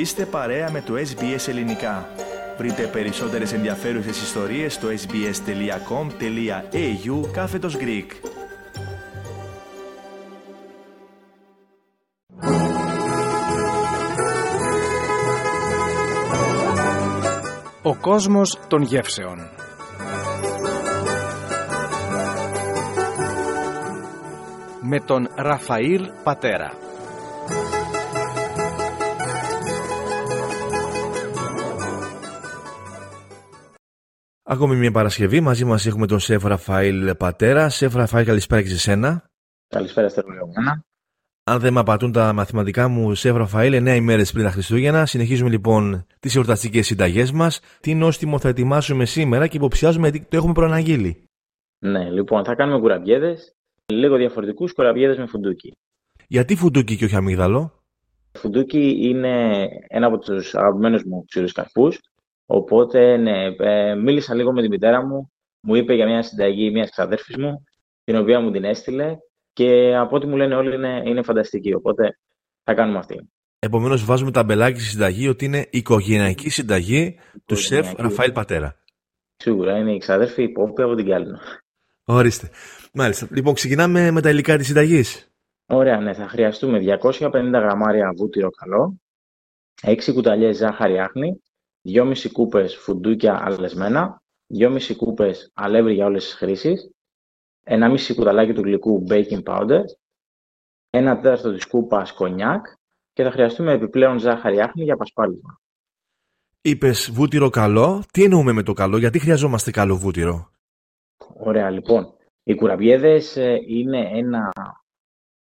Είστε παρέα με το SBS Ελληνικά. Βρείτε περισσότερες ενδιαφέρουσες ιστορίες στο sbs.com.au κάθετος Greek. Ο κόσμος των γεύσεων Με τον Ραφαήλ Πατέρα Ακόμη μια Παρασκευή. Μαζί μας έχουμε τον Σεφ Ραφαήλ Πατέρα. Σεφ Ραφαήλ, καλησπέρα και σε σένα. Καλησπέρα, Στέφανο. Αν δεν με απατούν τα μαθηματικά μου, Σεφ Ραφαήλ, 9 ημέρες πριν τα Χριστούγεννα. Συνεχίζουμε λοιπόν τις εορταστικές συνταγές μας. Τι νόστιμο θα ετοιμάσουμε σήμερα και υποψιάζομαι ότι το έχουμε προαναγγείλει. Ναι, λοιπόν, θα κάνουμε κουραμπιέδες. Λίγο διαφορετικούς κουραμπιέδες με φουντούκι. Γιατί φουντούκι και όχι αμύγδαλο. Φουντούκι είναι ένα από τους αγαπημένους μου ξηρούς καρπούς Οπότε, ναι, ε, μίλησα λίγο με την μητέρα μου, μου είπε για μια συνταγή μιας ξαδέρφης μου, την οποία μου την έστειλε και από ό,τι μου λένε όλοι είναι, είναι φανταστική. Οπότε θα κάνουμε αυτή. Επομένως, βάζουμε τα μπελάκι στη συνταγή ότι είναι οικογενειακή συνταγή του σεφ Ραφαήλ Πατέρα. Σίγουρα είναι η ξαδέρφη υπόπη από την Κάλινο. Ορίστε. Μάλιστα. Λοιπόν, ξεκινάμε με τα υλικά της συνταγής. Ωραία, ναι. Θα χρειαστούμε 250 γραμμάρια βούτυρο καλό, 6 κουταλιές ζάχαρη άχνη, 2,5 κούπες φουντούκια αλεσμένα, 2,5 κούπες αλεύρι για όλες τις χρήσεις, 1,5 κουταλάκι του γλυκού baking powder, 1 τέταρτο της κούπας κονιάκ και θα χρειαστούμε επιπλέον ζάχαρη άχνη για πασπάλισμα. Είπες βούτυρο καλό. Τι εννοούμε με το καλό, γιατί χρειαζόμαστε καλό βούτυρο; Ωραία, λοιπόν. Οι κουραμπιέδες ε, είναι ένα,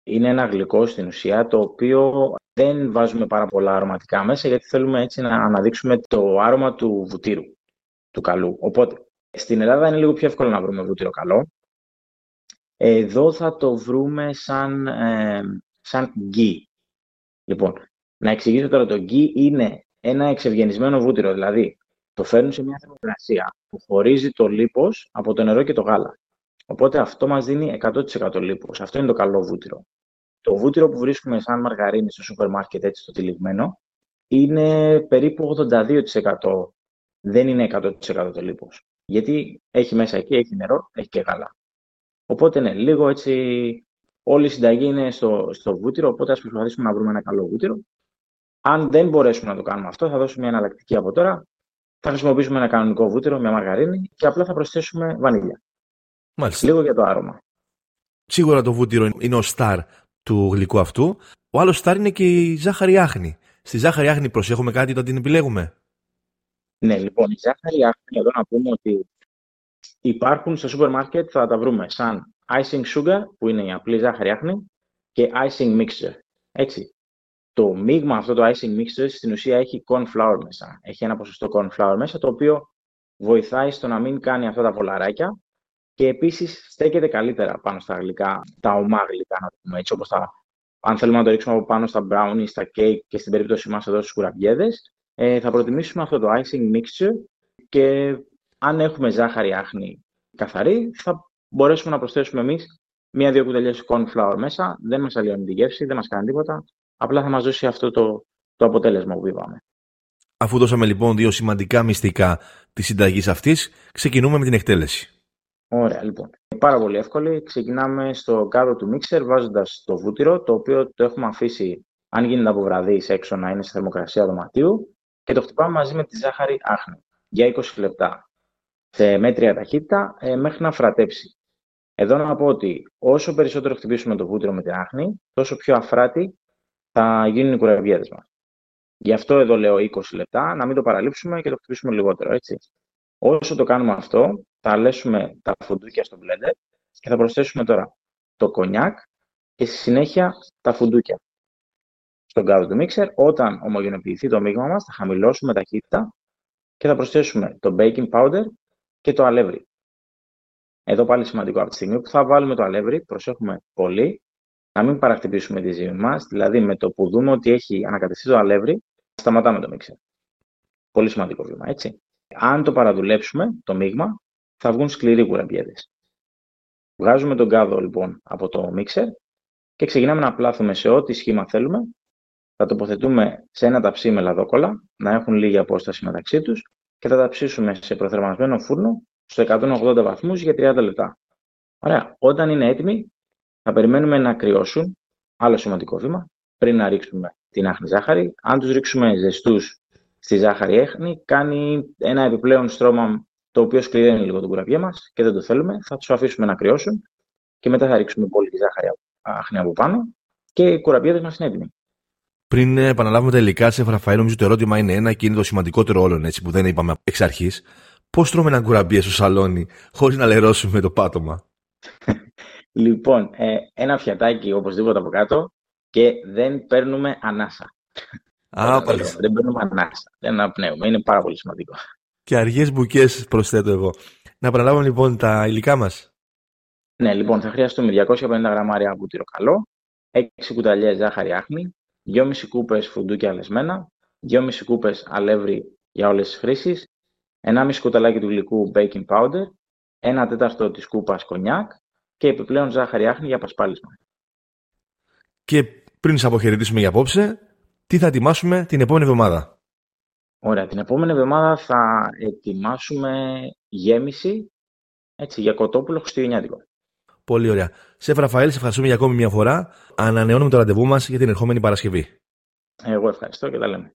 είναι ένα γλυκό στην ουσία το οποίο δεν βάζουμε πάρα πολλά αρωματικά μέσα, γιατί θέλουμε έτσι να αναδείξουμε το άρωμα του βουτύρου, του καλού. Οπότε, στην Ελλάδα είναι λίγο πιο εύκολο να βρούμε βούτυρο καλό. Εδώ θα το βρούμε σαν, ε, σαν γκί. Λοιπόν, να εξηγήσω τώρα, το γκί είναι ένα εξευγενισμένο βούτυρο, δηλαδή το φέρνουν σε μια θερμοκρασία που χωρίζει το λίπος από το νερό και το γάλα. Οπότε αυτό μας δίνει 100% λίπος. Αυτό είναι το καλό βούτυρο. Το βούτυρο που βρίσκουμε σαν μαργαρίνη στο σούπερ μάρκετ, έτσι το τυλιγμένο, είναι περίπου 82%. Δεν είναι 100% το λίπος. Γιατί έχει μέσα εκεί, έχει νερό, έχει και γάλα. Οπότε ναι, λίγο έτσι όλη η συνταγή είναι στο, στο βούτυρο, οπότε ας προσπαθήσουμε να βρούμε ένα καλό βούτυρο. Αν δεν μπορέσουμε να το κάνουμε αυτό, θα δώσουμε μια εναλλακτική από τώρα. Θα χρησιμοποιήσουμε ένα κανονικό βούτυρο, μια μαργαρίνη και απλά θα προσθέσουμε βανίλια. Μάλιστα. Λίγο για το άρωμα. Σίγουρα το βούτυρο είναι ο στάρ του γλυκού αυτού. Ο άλλος στάρ είναι και η ζάχαρη άχνη. Στη ζάχαρη άχνη προσέχουμε κάτι όταν την επιλέγουμε. Ναι, λοιπόν, η ζάχαρη άχνη, εδώ να πούμε ότι υπάρχουν στο σούπερ μάρκετ, θα τα βρούμε σαν icing sugar, που είναι η απλή ζάχαρη άχνη, και icing mixture. Έτσι. Το μείγμα αυτό, το icing mixture, στην ουσία έχει corn flour μέσα. Έχει ένα ποσοστό corn flour μέσα, το οποίο βοηθάει στο να μην κάνει αυτά τα βολαράκια και επίσης στέκεται καλύτερα πάνω στα γλυκά, τα ομά γλυκά, να το πούμε έτσι, όπως τα, αν θέλουμε να το ρίξουμε από πάνω στα brownies, στα cake και στην περίπτωση μας εδώ στους κουραμπιέδες, ε, θα προτιμήσουμε αυτό το icing mixture και αν έχουμε ζάχαρη άχνη καθαρή, θα μπορέσουμε να προσθέσουμε εμείς μία-δύο κουταλιές corn flour μέσα. Δεν μας αλλοιώνει τη γεύση, δεν μας κάνει τίποτα. Απλά θα μας δώσει αυτό το, το αποτέλεσμα που είπαμε. Αφού δώσαμε λοιπόν δύο σημαντικά μυστικά της συνταγής αυτής, ξεκινούμε με την εκτέλεση. Ωραία, λοιπόν. Πάρα πολύ εύκολη. Ξεκινάμε στο κάδο του μίξερ βάζοντας το βούτυρο, το οποίο το έχουμε αφήσει, αν γίνεται από βραδύ έξω, να είναι σε θερμοκρασία δωματίου και το χτυπάμε μαζί με τη ζάχαρη άχνη για 20 λεπτά σε μέτρια ταχύτητα ε, μέχρι να φρατέψει. Εδώ να πω ότι όσο περισσότερο χτυπήσουμε το βούτυρο με την άχνη, τόσο πιο αφράτη θα γίνουν οι κουραβιέδε μας. Γι' αυτό εδώ λέω 20 λεπτά, να μην το παραλείψουμε και το χτυπήσουμε λιγότερο. Έτσι. Όσο το κάνουμε αυτό, θα αλέσουμε τα φουντούκια στο blender και θα προσθέσουμε τώρα το κονιάκ και στη συνέχεια τα φουντούκια στον κάδο του μίξερ. Όταν ομογενοποιηθεί το μείγμα μας, θα χαμηλώσουμε ταχύτητα και θα προσθέσουμε το baking powder και το αλεύρι. Εδώ πάλι σημαντικό από τη στιγμή που θα βάλουμε το αλεύρι, προσέχουμε πολύ να μην παρακτηπήσουμε τη ζύμη μας, δηλαδή με το που δούμε ότι έχει ανακατεστεί το αλεύρι, σταματάμε το μίξερ. Πολύ σημαντικό βήμα, έτσι. Αν το παραδουλέψουμε, το μείγμα, θα βγουν σκληροί κουραμπιέδες. Βγάζουμε τον κάδο λοιπόν από το μίξερ και ξεκινάμε να πλάθουμε σε ό,τι σχήμα θέλουμε θα τοποθετούμε σε ένα ταψί με λαδόκολα, να έχουν λίγη απόσταση μεταξύ τους και θα τα ψήσουμε σε προθερμασμένο φούρνο στο 180 βαθμούς για 30 λεπτά. Ωραία. Όταν είναι έτοιμοι, θα περιμένουμε να κρυώσουν, άλλο σημαντικό βήμα, πριν να ρίξουμε την άχνη ζάχαρη. Αν τους ρίξουμε ζεστούς στη ζάχαρη έχνη, κάνει ένα επιπλέον στρώμα το οποίο σκληραίνει λίγο τον κουραμπιέ μας και δεν το θέλουμε. Θα τους αφήσουμε να κρυώσουν και μετά θα ρίξουμε πολύ τη ζάχαρη άχνη από πάνω και οι κουραμπιέδε μας είναι έτοιμοι. Πριν επαναλάβουμε τα υλικά σε Ραφαήλ, νομίζω το ερώτημα είναι ένα και είναι το σημαντικότερο όλων έτσι, που δεν είπαμε εξ αρχής. Πώς τρώμε ένα κουραμπιέ στο σαλόνι χωρίς να λερώσουμε το πάτωμα; λοιπόν, ε, ένα φιατάκι οπωσδήποτε από κάτω και δεν παίρνουμε ανάσα. Α, δεν, δεν παίρνουμε ανάσα. Δεν αναπνέουμε. Είναι πάρα πολύ σημαντικό. Και αργές μπουκές προσθέτω εγώ. Να επαναλάβουμε λοιπόν τα υλικά μας. Ναι, λοιπόν, θα χρειαστούμε 250 γραμμάρια βούτυρο καλό, 6 κουταλιές ζάχαρη άχνη, 2,5 κούπες φουντούκια αλεσμένα, 2,5 κούπες αλεύρι για όλες τις χρήσεις, 1,5 κουταλάκι του γλυκού baking powder, 1 τέταρτο της κούπας κονιάκ και επιπλέον ζάχαρη άχνη για πασπάλισμα. Και πριν σας αποχαιρετήσουμε για απόψε, τι θα ετοιμάσουμε την επόμενη εβδομάδα; Ωραία, την επόμενη εβδομάδα θα ετοιμάσουμε γέμιση έτσι, για κοτόπουλο χριστουγεννιάτικο. Πολύ ωραία. Σε Ραφαέλ, σε ευχαριστούμε για ακόμη μια φορά. Ανανεώνουμε το ραντεβού μας για την ερχόμενη Παρασκευή. Εγώ ευχαριστώ και τα λέμε.